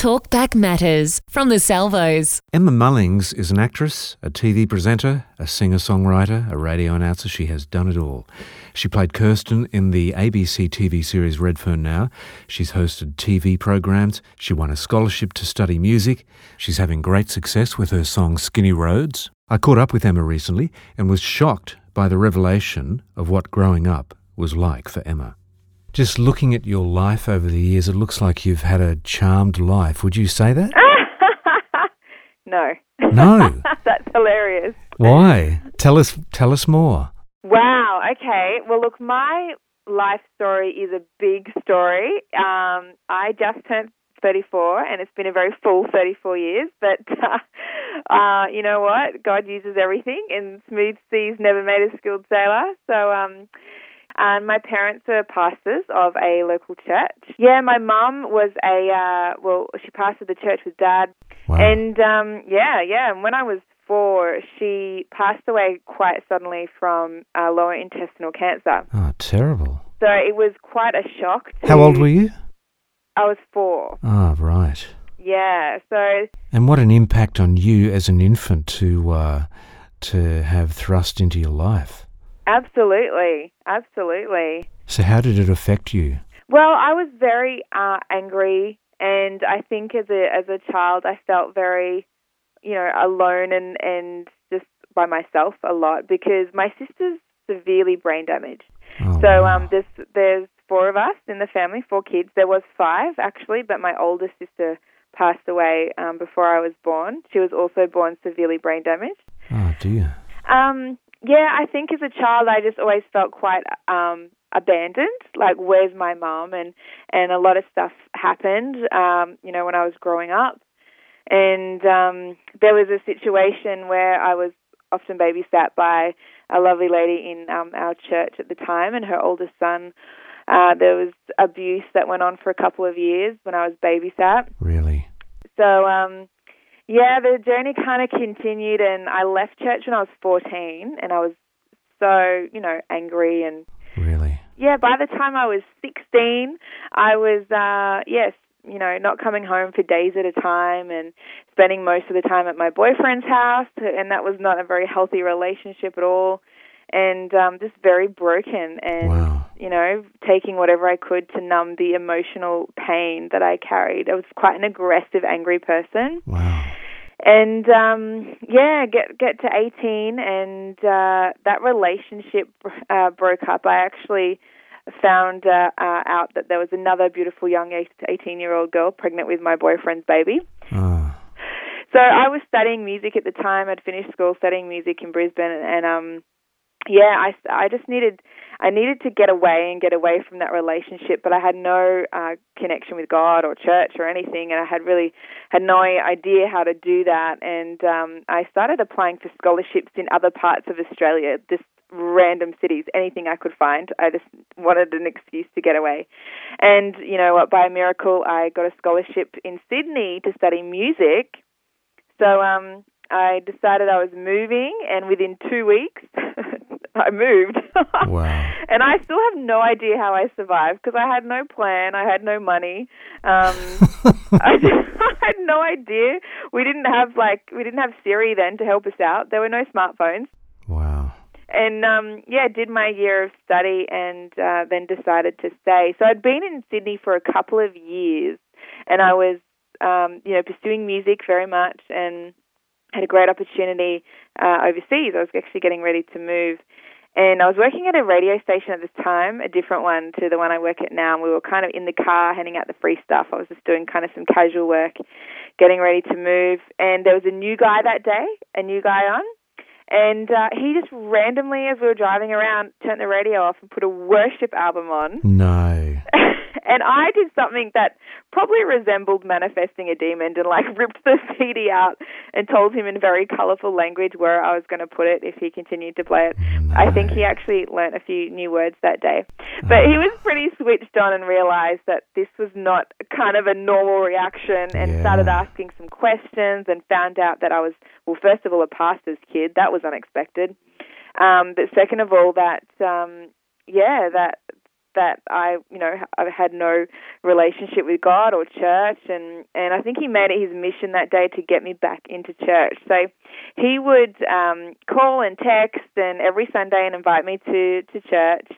Talkback Matters from the Salvos. Emma Mullings is an actress, a TV presenter, a singer songwriter, a radio announcer. She has done it all. She played Kirsten in the ABC TV series Redfern Now. She's hosted TV programs. She won a scholarship to study music. She's having great success with her song Skinny Roads. I caught up with Emma recently and was shocked by the revelation of what growing up was like for Emma. Just looking at your life over the years, it looks like you've had a charmed life. Would you say that? no. No. That's hilarious. Why? Tell us. Tell us more. Wow. Okay. Well, look, my life story is a big story. Um, I just turned 34, and it's been a very full 34 years. But uh, uh, you know what? God uses everything, and smooth seas never made a skilled sailor. So. Um, and my parents were pastors of a local church. Yeah, my mum was a uh, well, she pastored the church with dad, Wow. and um, yeah, yeah. And when I was four, she passed away quite suddenly from uh, lower intestinal cancer. oh, terrible. So it was quite a shock. To, How old were you? I was four. Ah, right. Yeah. So And what an impact on you as an infant to uh, to have thrust into your life. Absolutely, absolutely. So how did it affect you? Well, I was very uh, angry, and I think as a as a child, I felt very, you know, alone and and just by myself a lot because my sister's severely brain damaged. Oh, So um, there's there's four of us in the family, four kids. There was five actually, but my oldest sister passed away um, before I was born. She was also born severely brain damaged. oh dear. Um, yeah, I think as a child, I just always felt quite um, abandoned. Like, where's my mum? And and a lot of stuff happened. Um, you know, when I was growing up, and um, there was a situation where I was often babysat by a lovely lady in um, our church at the time, and her oldest son. Uh, there was abuse that went on for a couple of years when I was babysat. Really? So, um, yeah, the journey kind of continued, and I left church when I was 14, and I was so, you know, angry. And Really? yeah, by the time I was 16, I was, uh, yes, you know, not coming home for days at a time and spending most of the time at my boyfriend's house, and that was not a very healthy relationship at all. And um, just very broken, and Wow. you know, taking whatever I could to numb the emotional pain that I carried. I was quite an aggressive, angry person. Wow. And um yeah, get get to 18 and uh that relationship uh broke up. I actually found uh, uh out that there was another beautiful young 18-year-old girl pregnant with my boyfriend's baby. Oh. So I was studying music at the time. I'd finished school studying music in Brisbane, and um, yeah, I, I just needed I needed to get away and get away from that relationship, but I had no uh, connection with God or church or anything, and I had really had no idea how to do that. And um, I started applying for scholarships in other parts of Australia, just random cities, anything I could find. I just wanted an excuse to get away. And you know what? By a miracle, I got a scholarship in Sydney to study music. So um, I decided I was moving, and within two weeks, I moved. Wow. and I still have no idea how I survived because I had no plan. I had no money. Um, I, I had no idea. We didn't have like we didn't have Siri then to help us out. There were no smartphones Wow. and um yeah did my year of study and uh, then decided to stay so i'd been in sydney for a couple of years and i was um you know pursuing music very much and had a great opportunity uh, overseas i was actually getting ready to move and I was working at a radio station at this time, a different one to the one I work at now. And we were kind of in the car handing out the free stuff. I was just doing kind of some casual work, getting ready to move. And there was a new guy that day, a new guy on. And uh, he just randomly, as we were driving around, turned the radio off and put a worship album on. No. and I did something that probably resembled manifesting a demon and like ripped the CD out and told him in very colorful language where I was going to put it if he continued to play it. I think he actually learnt a few new words that day. But he was pretty switched on and realized that this was not kind of a normal reaction and Yeah. started asking some questions and found out that I was, well, first of all, a pastor's kid. That was unexpected. Um, but second of all, that, um, yeah, that that I, you know, I had no relationship with God or church, and and I think He made it His mission that day to get me back into church. So He would um, call and text, and every Sunday, and invite me to to church.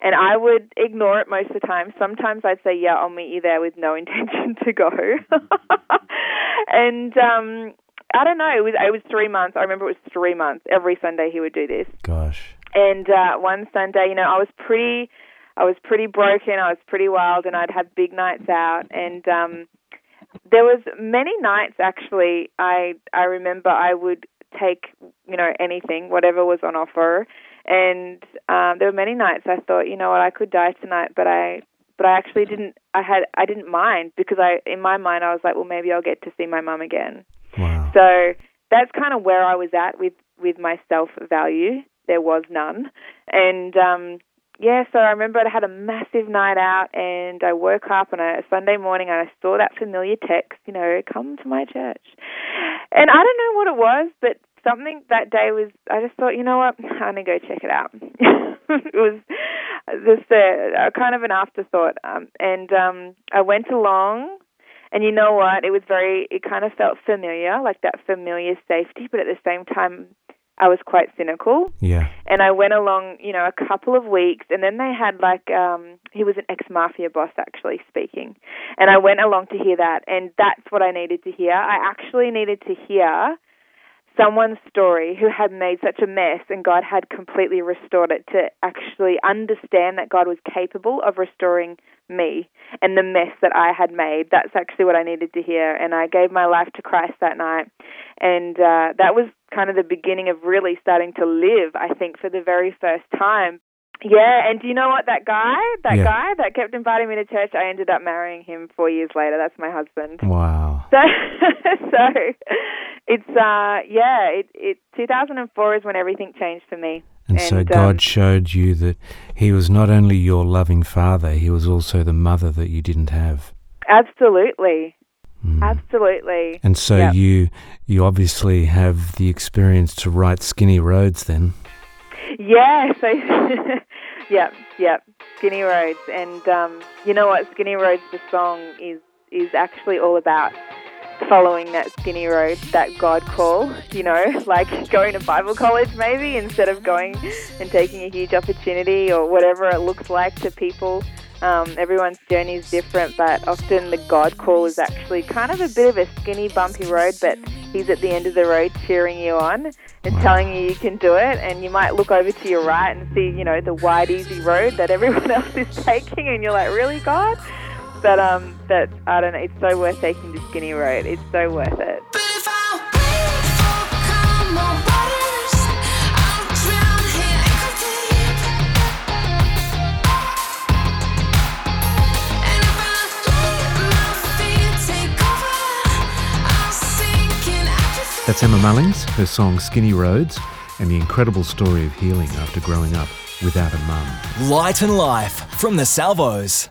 And I would ignore it most of the time. Sometimes I'd say, "Yeah, I'll meet you there," with no intention to go. and um, I don't know. It was it was three months. I remember it was three months. Every Sunday he would do this. Gosh. And uh, one Sunday, you know, I was pretty, I was pretty broken. I was pretty wild, and I'd have big nights out. And um, there was many nights actually. I I remember I would take you know anything, whatever was on offer. And um, there were many nights I thought, you know what, I could die tonight, but I but I actually didn't. I had I didn't mind because I in my mind I was like, well, maybe I'll get to see my mum again. Wow. So that's kind of where I was at with with my self value. There was none, and um, yeah. So I remember I had a massive night out, and I woke up on a Sunday morning, and I saw that familiar text. You know, come to my church, and I don't know what it was, but something that day was I just thought, you know what, I'm gonna go check it out. it was just a, a kind of an afterthought, um, and um, I went along and you know what? It was very, it kind of felt familiar, like that familiar safety, but at the same time, I was quite cynical. Yeah. And I went along, you know, a couple of weeks, and then they had like, um, he was an ex mafia boss actually speaking. And I went along to hear that, and that's what I needed to hear. I actually needed to hear someone's story who had made such a mess and God had completely restored it to actually understand that God was capable of restoring me and the mess that I had made. That's actually what I needed to hear. And I gave my life to Christ that night. And uh, that was kind of the beginning of really starting to live, I think, for the very first time. Yeah, and do you know what? That guy, that Yeah. guy that kept inviting me to church, I ended up marrying him four years later. That's my husband. Wow. So, so it's uh yeah, it it 2004 is when everything changed for me. And, so God um, showed you that He was not only your loving father, He was also the mother that you didn't have. Absolutely, Mm. absolutely. And so Yep. you you obviously have the experience to write Skinny Roads then. Yeah. So, yep, yep. Skinny Roads, and um, you know what? Skinny Roads, the song is is actually all about following that skinny road, that God call. You know, like going to Bible college maybe instead of going and taking a huge opportunity or whatever it looks like to people. Um, everyone's journey is different, but often the God call is actually kind of a bit of a skinny, bumpy road, but He's at the end of the road cheering you on and telling you you can do it. And you might look over to your right and see, you know, the wide, easy road that everyone else is taking, and you're like, really, God? But um, but I don't know. It's so worth taking the skinny road. It's so worth it. That's Emma Mullings, her song Skinny Roads, and the incredible story of healing after growing up without a mum. Light and Life from the Salvos.